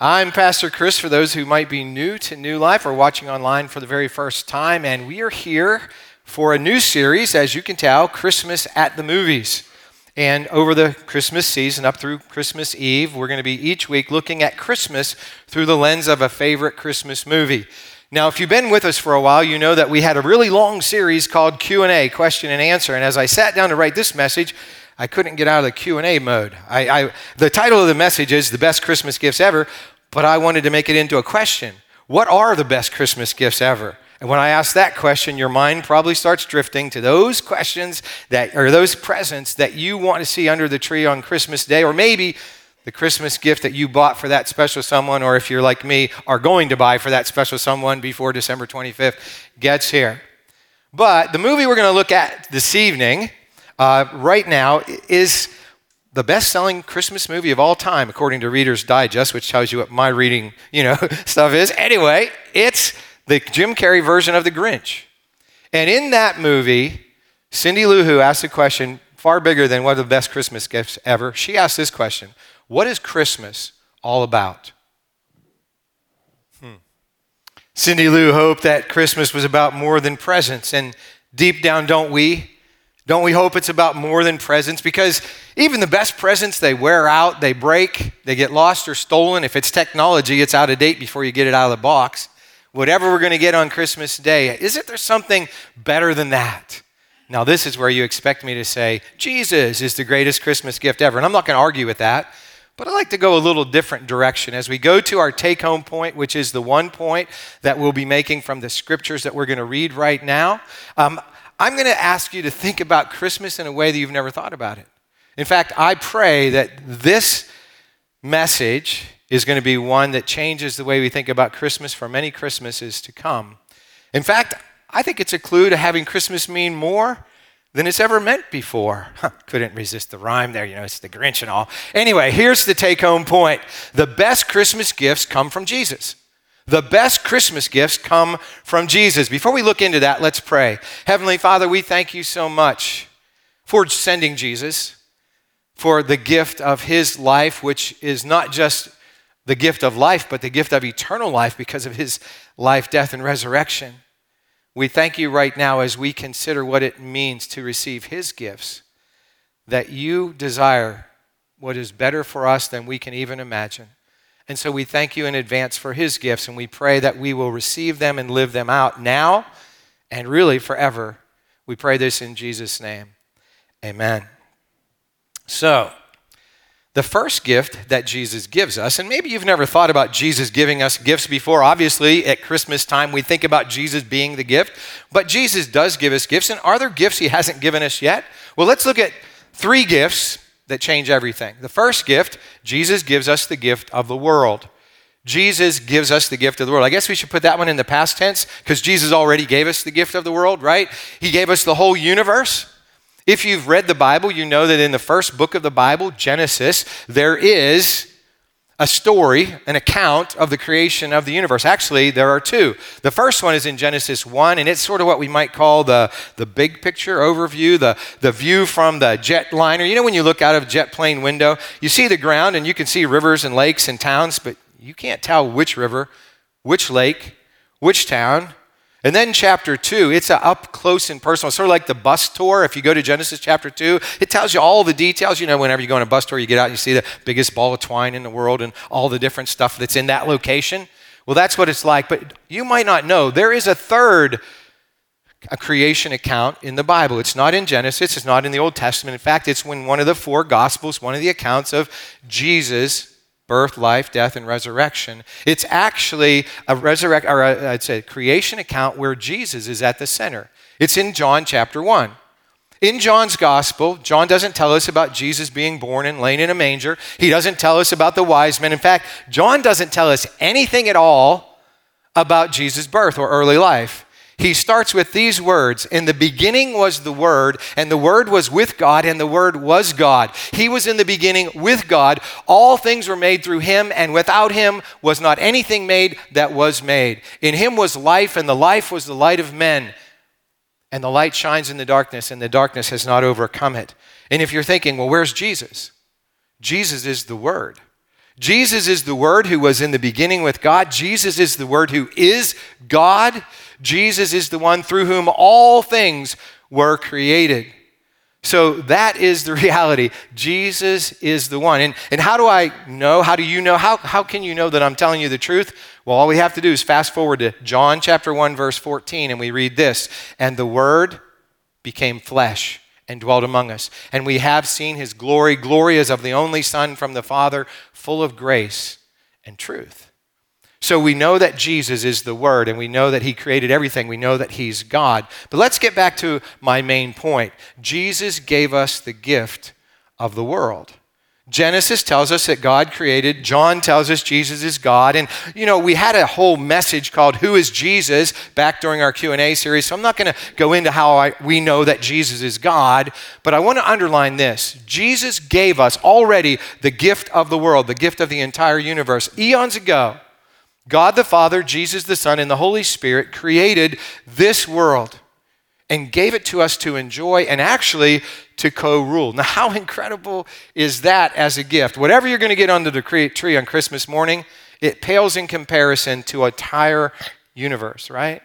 I'm Pastor Chris for those who might be new to New Life or watching online for the very first time, and we are here for a new series, as you can tell, Christmas at the Movies. And over the Christmas season, up through Christmas Eve, we're going to be each week looking at Christmas through the lens of a favorite Christmas movie. Now, if you've been with us for a while, you know that we had a really long series called Q&A, question and answer. And as I sat down to write this message, I couldn't get out of the Q&A mode. I, I, the title of the message is The Best Christmas Gifts Ever, but I wanted to make it into a question. What are the best Christmas gifts ever? And when I ask that question, your mind probably starts drifting to those questions that, or those presents that you want to see under the tree on Christmas Day, or maybe the Christmas gift that you bought for that special someone, or if you're like me, are going to buy for that special someone before December 25th gets here. But the movie we're going to look at this evening uh, right now is the best-selling Christmas movie of all time, according to Reader's Digest, which tells you what my reading, you know, stuff is. Anyway, it's the Jim Carrey version of The Grinch. And in that movie, Cindy Lou Who asked a question far bigger than what are the best Christmas gifts ever. She asked this question What is Christmas all about? Hmm. Cindy Lou hoped that Christmas was about more than presents. And deep down, don't we? Don't we hope it's about more than presents? Because even the best presents, they wear out, they break, they get lost or stolen. If it's technology, it's out of date before you get it out of the box. Whatever we're going to get on Christmas Day, isn't there something better than that? Now, this is where you expect me to say, Jesus is the greatest Christmas gift ever. And I'm not going to argue with that, but I'd like to go a little different direction as we go to our take home point, which is the one point that we'll be making from the scriptures that we're going to read right now. Um, I'm going to ask you to think about Christmas in a way that you've never thought about it. In fact, I pray that this message is going to be one that changes the way we think about Christmas for many Christmases to come. In fact, I think it's a clue to having Christmas mean more than it's ever meant before. Huh, couldn't resist the rhyme there, you know, it's the Grinch and all. Anyway, here's the take home point the best Christmas gifts come from Jesus. The best Christmas gifts come from Jesus. Before we look into that, let's pray. Heavenly Father, we thank you so much for sending Jesus, for the gift of his life, which is not just the gift of life, but the gift of eternal life because of his life, death, and resurrection. We thank you right now as we consider what it means to receive his gifts, that you desire what is better for us than we can even imagine. And so we thank you in advance for his gifts, and we pray that we will receive them and live them out now and really forever. We pray this in Jesus' name. Amen. So, the first gift that Jesus gives us, and maybe you've never thought about Jesus giving us gifts before. Obviously, at Christmas time, we think about Jesus being the gift, but Jesus does give us gifts. And are there gifts he hasn't given us yet? Well, let's look at three gifts that change everything. The first gift, Jesus gives us the gift of the world. Jesus gives us the gift of the world. I guess we should put that one in the past tense because Jesus already gave us the gift of the world, right? He gave us the whole universe. If you've read the Bible, you know that in the first book of the Bible, Genesis, there is a story, an account of the creation of the universe. Actually, there are two. The first one is in Genesis 1, and it's sort of what we might call the, the big picture overview, the, the view from the jet liner. You know, when you look out of a jet plane window, you see the ground and you can see rivers and lakes and towns, but you can't tell which river, which lake, which town, and then chapter two, it's up close and personal. Sort of like the bus tour. If you go to Genesis chapter two, it tells you all the details. You know, whenever you go on a bus tour, you get out and you see the biggest ball of twine in the world and all the different stuff that's in that location. Well, that's what it's like. But you might not know there is a third a creation account in the Bible. It's not in Genesis, it's not in the Old Testament. In fact, it's when one of the four Gospels, one of the accounts of Jesus birth, life, death, and resurrection. It's actually a resurrect, or a, I'd say, creation account where Jesus is at the center. It's in John chapter one. In John's gospel, John doesn't tell us about Jesus being born and laying in a manger. He doesn't tell us about the wise men. In fact, John doesn't tell us anything at all about Jesus' birth or early life he starts with these words In the beginning was the Word, and the Word was with God, and the Word was God. He was in the beginning with God. All things were made through him, and without him was not anything made that was made. In him was life, and the life was the light of men. And the light shines in the darkness, and the darkness has not overcome it. And if you're thinking, well, where's Jesus? Jesus is the Word. Jesus is the Word who was in the beginning with God. Jesus is the Word who is God. Jesus is the one through whom all things were created. So that is the reality. Jesus is the one. And, and how do I know? How do you know? How, how can you know that I'm telling you the truth? Well, all we have to do is fast forward to John chapter 1, verse 14, and we read this And the Word became flesh and dwelt among us. And we have seen his glory. Glory as of the only Son from the Father, full of grace and truth. So we know that Jesus is the Word and we know that He created everything. We know that He's God. But let's get back to my main point. Jesus gave us the gift of the world. Genesis tells us that God created. John tells us Jesus is God. And you know, we had a whole message called Who is Jesus back during our Q&A series. So I'm not going to go into how I, we know that Jesus is God, but I want to underline this. Jesus gave us already the gift of the world, the gift of the entire universe. Eons ago, God the Father, Jesus the Son, and the Holy Spirit created this world and gave it to us to enjoy and actually to co rule. Now, how incredible is that as a gift? Whatever you're going to get under the tree on Christmas morning, it pales in comparison to a entire universe, right?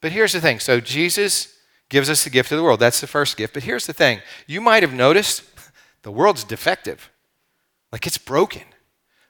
But here's the thing so, Jesus gives us the gift of the world. That's the first gift. But here's the thing you might have noticed the world's defective, like it's broken.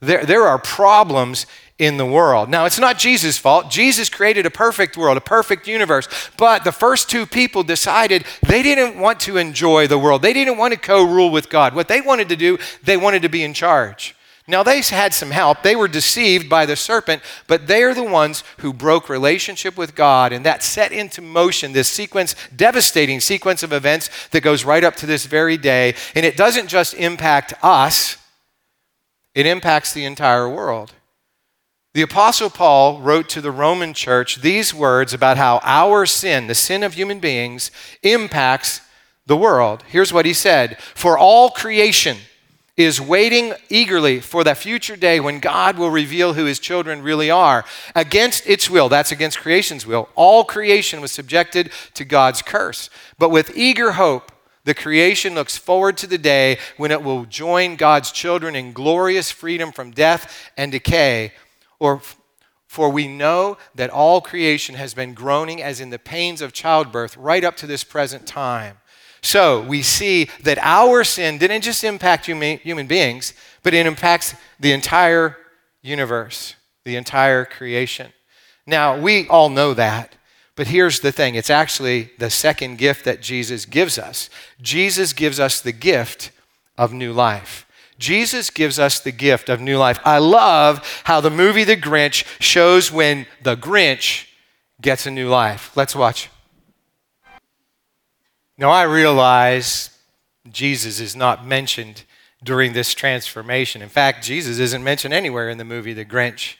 There, there are problems in the world. Now, it's not Jesus' fault. Jesus created a perfect world, a perfect universe. But the first two people decided they didn't want to enjoy the world. They didn't want to co rule with God. What they wanted to do, they wanted to be in charge. Now, they had some help. They were deceived by the serpent, but they are the ones who broke relationship with God, and that set into motion this sequence, devastating sequence of events that goes right up to this very day. And it doesn't just impact us, it impacts the entire world. The Apostle Paul wrote to the Roman church these words about how our sin, the sin of human beings, impacts the world. Here's what he said For all creation is waiting eagerly for that future day when God will reveal who his children really are. Against its will, that's against creation's will, all creation was subjected to God's curse. But with eager hope, the creation looks forward to the day when it will join God's children in glorious freedom from death and decay or for we know that all creation has been groaning as in the pains of childbirth right up to this present time. So we see that our sin didn't just impact human, human beings, but it impacts the entire universe, the entire creation. Now, we all know that, but here's the thing it's actually the second gift that Jesus gives us. Jesus gives us the gift of new life. Jesus gives us the gift of new life. I love how the movie The Grinch shows when the Grinch gets a new life. Let's watch. Now, I realize Jesus is not mentioned during this transformation. In fact, Jesus isn't mentioned anywhere in the movie The Grinch.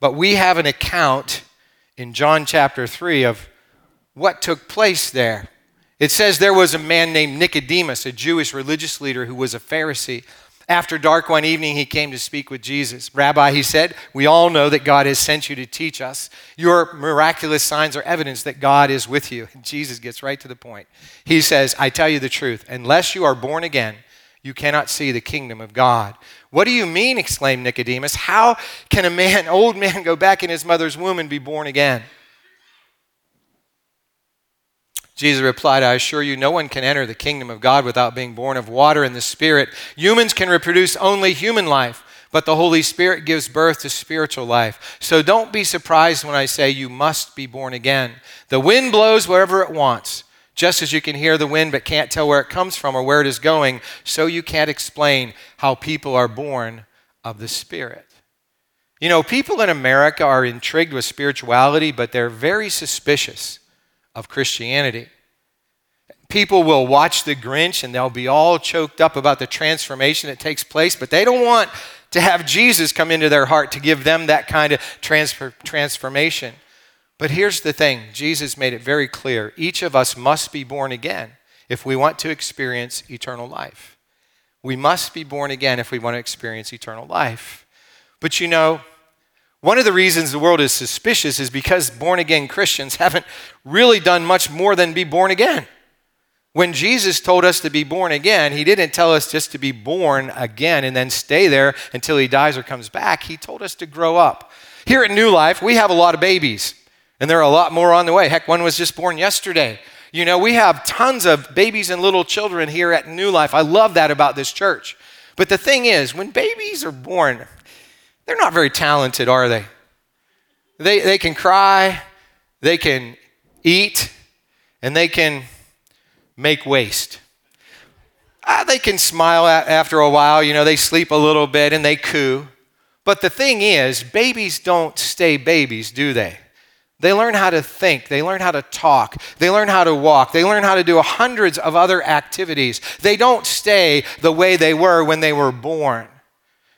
But we have an account in John chapter 3 of what took place there. It says there was a man named Nicodemus, a Jewish religious leader who was a Pharisee. After dark one evening, he came to speak with Jesus. Rabbi, he said, we all know that God has sent you to teach us. Your miraculous signs are evidence that God is with you. And Jesus gets right to the point. He says, I tell you the truth, unless you are born again, you cannot see the kingdom of God. What do you mean? exclaimed Nicodemus. How can a man, old man, go back in his mother's womb and be born again? Jesus replied, I assure you, no one can enter the kingdom of God without being born of water and the Spirit. Humans can reproduce only human life, but the Holy Spirit gives birth to spiritual life. So don't be surprised when I say you must be born again. The wind blows wherever it wants. Just as you can hear the wind but can't tell where it comes from or where it is going, so you can't explain how people are born of the Spirit. You know, people in America are intrigued with spirituality, but they're very suspicious of Christianity. People will watch The Grinch and they'll be all choked up about the transformation that takes place, but they don't want to have Jesus come into their heart to give them that kind of transfer, transformation. But here's the thing Jesus made it very clear each of us must be born again if we want to experience eternal life. We must be born again if we want to experience eternal life. But you know, one of the reasons the world is suspicious is because born again Christians haven't really done much more than be born again. When Jesus told us to be born again, he didn't tell us just to be born again and then stay there until he dies or comes back. He told us to grow up. Here at New Life, we have a lot of babies, and there are a lot more on the way. Heck, one was just born yesterday. You know, we have tons of babies and little children here at New Life. I love that about this church. But the thing is, when babies are born, they're not very talented, are they? They, they can cry, they can eat, and they can make waste. Uh, they can smile after a while, you know, they sleep a little bit and they coo. But the thing is, babies don't stay babies, do they? They learn how to think, they learn how to talk, they learn how to walk, they learn how to do hundreds of other activities. They don't stay the way they were when they were born.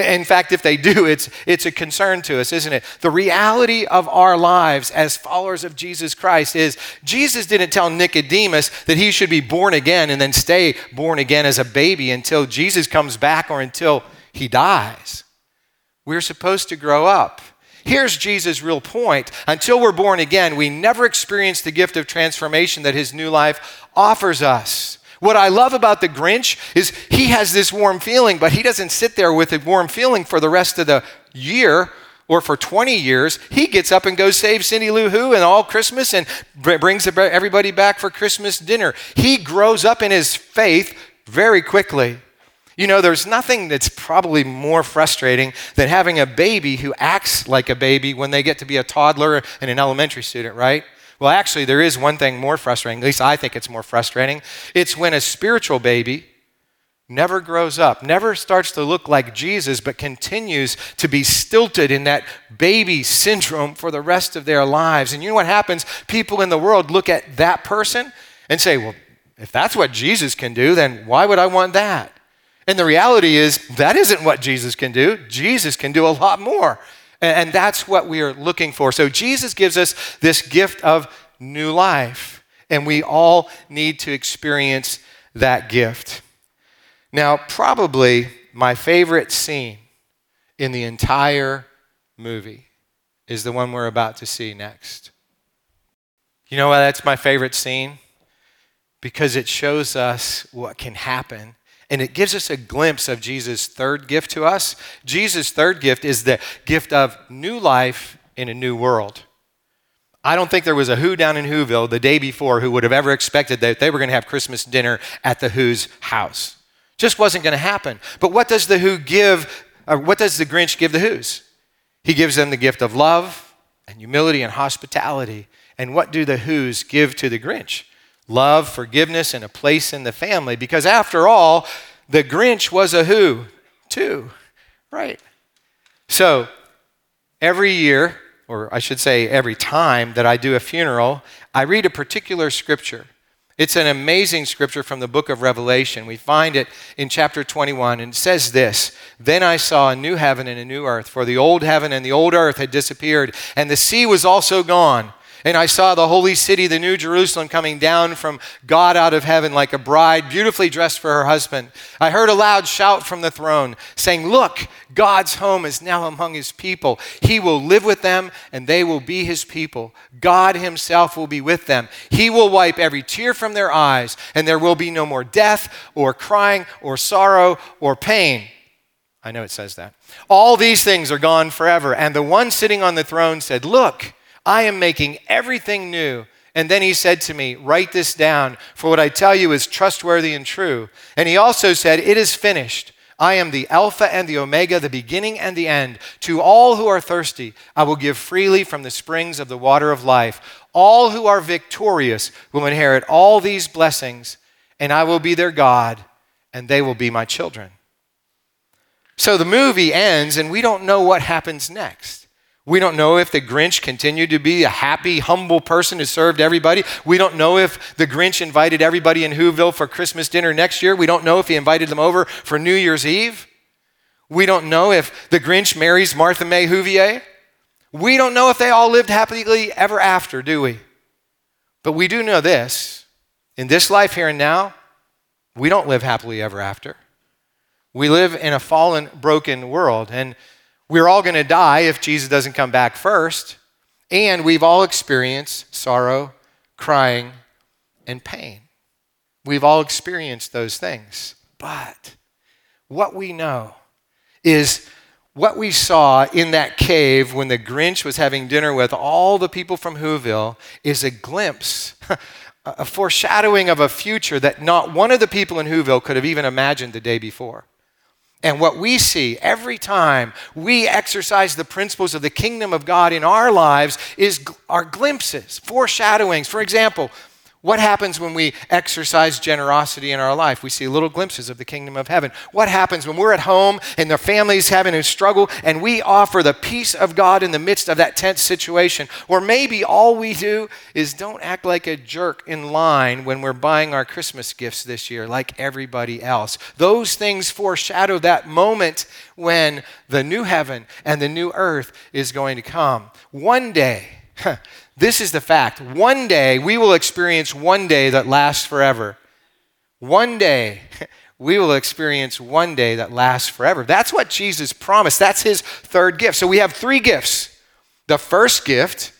In fact, if they do, it's, it's a concern to us, isn't it? The reality of our lives as followers of Jesus Christ is Jesus didn't tell Nicodemus that he should be born again and then stay born again as a baby until Jesus comes back or until he dies. We're supposed to grow up. Here's Jesus' real point. Until we're born again, we never experience the gift of transformation that his new life offers us. What I love about the Grinch is he has this warm feeling, but he doesn't sit there with a warm feeling for the rest of the year or for 20 years. He gets up and goes save Cindy Lou Who and all Christmas and brings everybody back for Christmas dinner. He grows up in his faith very quickly. You know, there's nothing that's probably more frustrating than having a baby who acts like a baby when they get to be a toddler and an elementary student, right? Well, actually, there is one thing more frustrating, at least I think it's more frustrating. It's when a spiritual baby never grows up, never starts to look like Jesus, but continues to be stilted in that baby syndrome for the rest of their lives. And you know what happens? People in the world look at that person and say, well, if that's what Jesus can do, then why would I want that? And the reality is, that isn't what Jesus can do. Jesus can do a lot more. And that's what we are looking for. So Jesus gives us this gift of new life, and we all need to experience that gift. Now, probably my favorite scene in the entire movie is the one we're about to see next. You know why that's my favorite scene? Because it shows us what can happen and it gives us a glimpse of Jesus' third gift to us. Jesus' third gift is the gift of new life in a new world. I don't think there was a Who down in Whoville the day before who would have ever expected that they were going to have Christmas dinner at the Who's house. Just wasn't going to happen. But what does the Who give, or what does the Grinch give the Who's? He gives them the gift of love and humility and hospitality. And what do the Who's give to the Grinch? Love, forgiveness, and a place in the family. Because after all, the Grinch was a who, too, right? So every year, or I should say every time that I do a funeral, I read a particular scripture. It's an amazing scripture from the book of Revelation. We find it in chapter 21, and it says this Then I saw a new heaven and a new earth, for the old heaven and the old earth had disappeared, and the sea was also gone. And I saw the holy city, the new Jerusalem, coming down from God out of heaven like a bride, beautifully dressed for her husband. I heard a loud shout from the throne saying, Look, God's home is now among his people. He will live with them, and they will be his people. God himself will be with them. He will wipe every tear from their eyes, and there will be no more death, or crying, or sorrow, or pain. I know it says that. All these things are gone forever. And the one sitting on the throne said, Look, I am making everything new. And then he said to me, Write this down, for what I tell you is trustworthy and true. And he also said, It is finished. I am the Alpha and the Omega, the beginning and the end. To all who are thirsty, I will give freely from the springs of the water of life. All who are victorious will inherit all these blessings, and I will be their God, and they will be my children. So the movie ends, and we don't know what happens next. We don't know if the Grinch continued to be a happy, humble person who served everybody. We don't know if the Grinch invited everybody in Whoville for Christmas dinner next year. We don't know if he invited them over for New Year's Eve. We don't know if the Grinch marries Martha May Whovier. We don't know if they all lived happily ever after, do we? But we do know this in this life here and now, we don't live happily ever after. We live in a fallen, broken world. And we're all going to die if Jesus doesn't come back first. And we've all experienced sorrow, crying, and pain. We've all experienced those things. But what we know is what we saw in that cave when the Grinch was having dinner with all the people from Whoville is a glimpse, a foreshadowing of a future that not one of the people in Whoville could have even imagined the day before. And what we see every time we exercise the principles of the kingdom of God in our lives is our glimpses, foreshadowings. For example, what happens when we exercise generosity in our life? We see little glimpses of the kingdom of heaven. What happens when we're at home and the family's having a struggle and we offer the peace of God in the midst of that tense situation? Or maybe all we do is don't act like a jerk in line when we're buying our Christmas gifts this year, like everybody else. Those things foreshadow that moment when the new heaven and the new earth is going to come. One day, this is the fact. One day, we will experience one day that lasts forever. One day, we will experience one day that lasts forever. That's what Jesus promised. That's his third gift. So we have three gifts. The first gift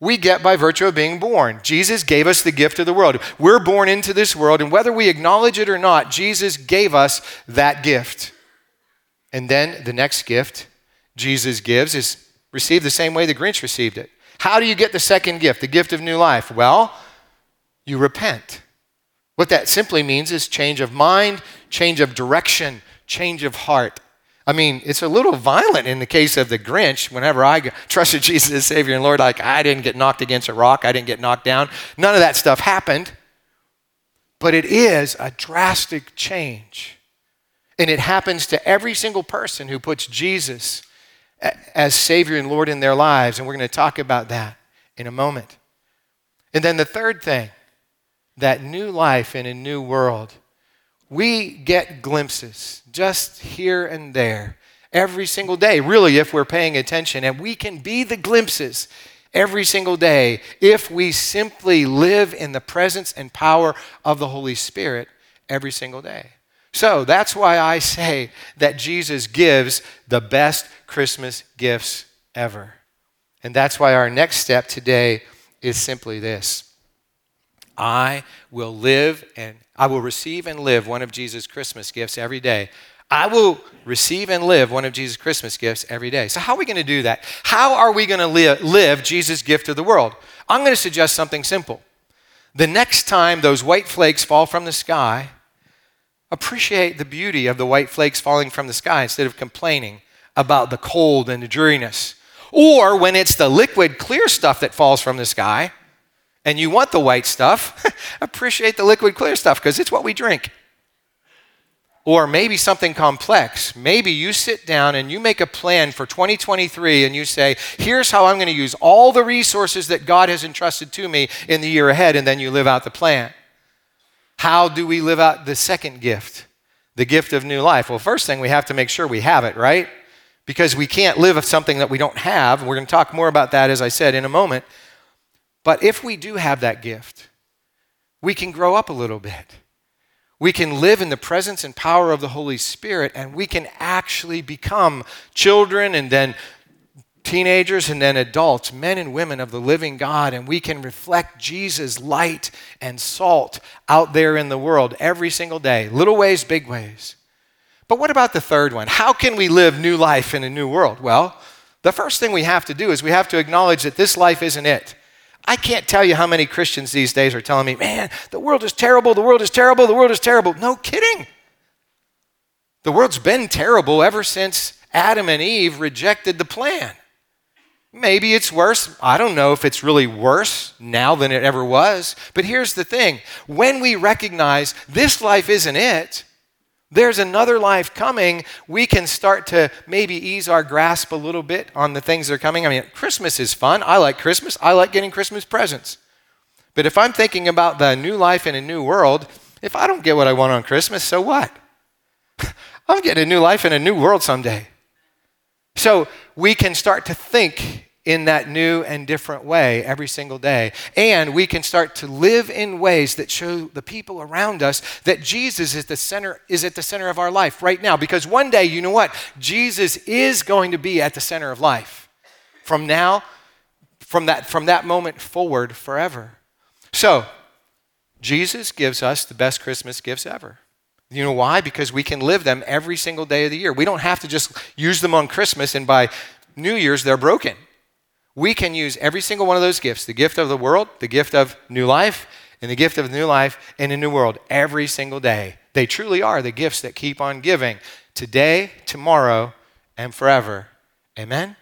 we get by virtue of being born. Jesus gave us the gift of the world. We're born into this world, and whether we acknowledge it or not, Jesus gave us that gift. And then the next gift Jesus gives is received the same way the Grinch received it. How do you get the second gift, the gift of new life? Well, you repent. What that simply means is change of mind, change of direction, change of heart. I mean, it's a little violent in the case of the Grinch. Whenever I trusted Jesus as Savior and Lord, like I didn't get knocked against a rock, I didn't get knocked down. None of that stuff happened. But it is a drastic change. And it happens to every single person who puts Jesus as Savior and Lord in their lives. And we're going to talk about that in a moment. And then the third thing that new life in a new world, we get glimpses just here and there every single day, really, if we're paying attention. And we can be the glimpses every single day if we simply live in the presence and power of the Holy Spirit every single day. So that's why I say that Jesus gives the best Christmas gifts ever. And that's why our next step today is simply this I will live and I will receive and live one of Jesus' Christmas gifts every day. I will receive and live one of Jesus' Christmas gifts every day. So, how are we going to do that? How are we going to live, live Jesus' gift to the world? I'm going to suggest something simple. The next time those white flakes fall from the sky, Appreciate the beauty of the white flakes falling from the sky instead of complaining about the cold and the dreariness. Or when it's the liquid, clear stuff that falls from the sky and you want the white stuff, appreciate the liquid, clear stuff because it's what we drink. Or maybe something complex. Maybe you sit down and you make a plan for 2023 and you say, here's how I'm going to use all the resources that God has entrusted to me in the year ahead, and then you live out the plan. How do we live out the second gift, the gift of new life? Well, first thing, we have to make sure we have it, right? Because we can't live of something that we don't have. We're going to talk more about that, as I said, in a moment. But if we do have that gift, we can grow up a little bit. We can live in the presence and power of the Holy Spirit, and we can actually become children and then teenagers and then adults, men and women of the living God, and we can reflect Jesus' light and salt out there in the world every single day, little ways, big ways. But what about the third one? How can we live new life in a new world? Well, the first thing we have to do is we have to acknowledge that this life isn't it. I can't tell you how many Christians these days are telling me, man, the world is terrible, the world is terrible, the world is terrible. No kidding. The world's been terrible ever since Adam and Eve rejected the plan. Maybe it's worse. I don't know if it's really worse now than it ever was. But here's the thing when we recognize this life isn't it, there's another life coming, we can start to maybe ease our grasp a little bit on the things that are coming. I mean, Christmas is fun. I like Christmas. I like getting Christmas presents. But if I'm thinking about the new life in a new world, if I don't get what I want on Christmas, so what? I'm getting a new life in a new world someday. So we can start to think in that new and different way every single day. And we can start to live in ways that show the people around us that Jesus is the center is at the center of our life right now because one day, you know what? Jesus is going to be at the center of life. From now from that from that moment forward forever. So, Jesus gives us the best Christmas gifts ever. You know why? Because we can live them every single day of the year. We don't have to just use them on Christmas and by New Year's they're broken. We can use every single one of those gifts the gift of the world, the gift of new life, and the gift of new life in a new world every single day. They truly are the gifts that keep on giving today, tomorrow, and forever. Amen?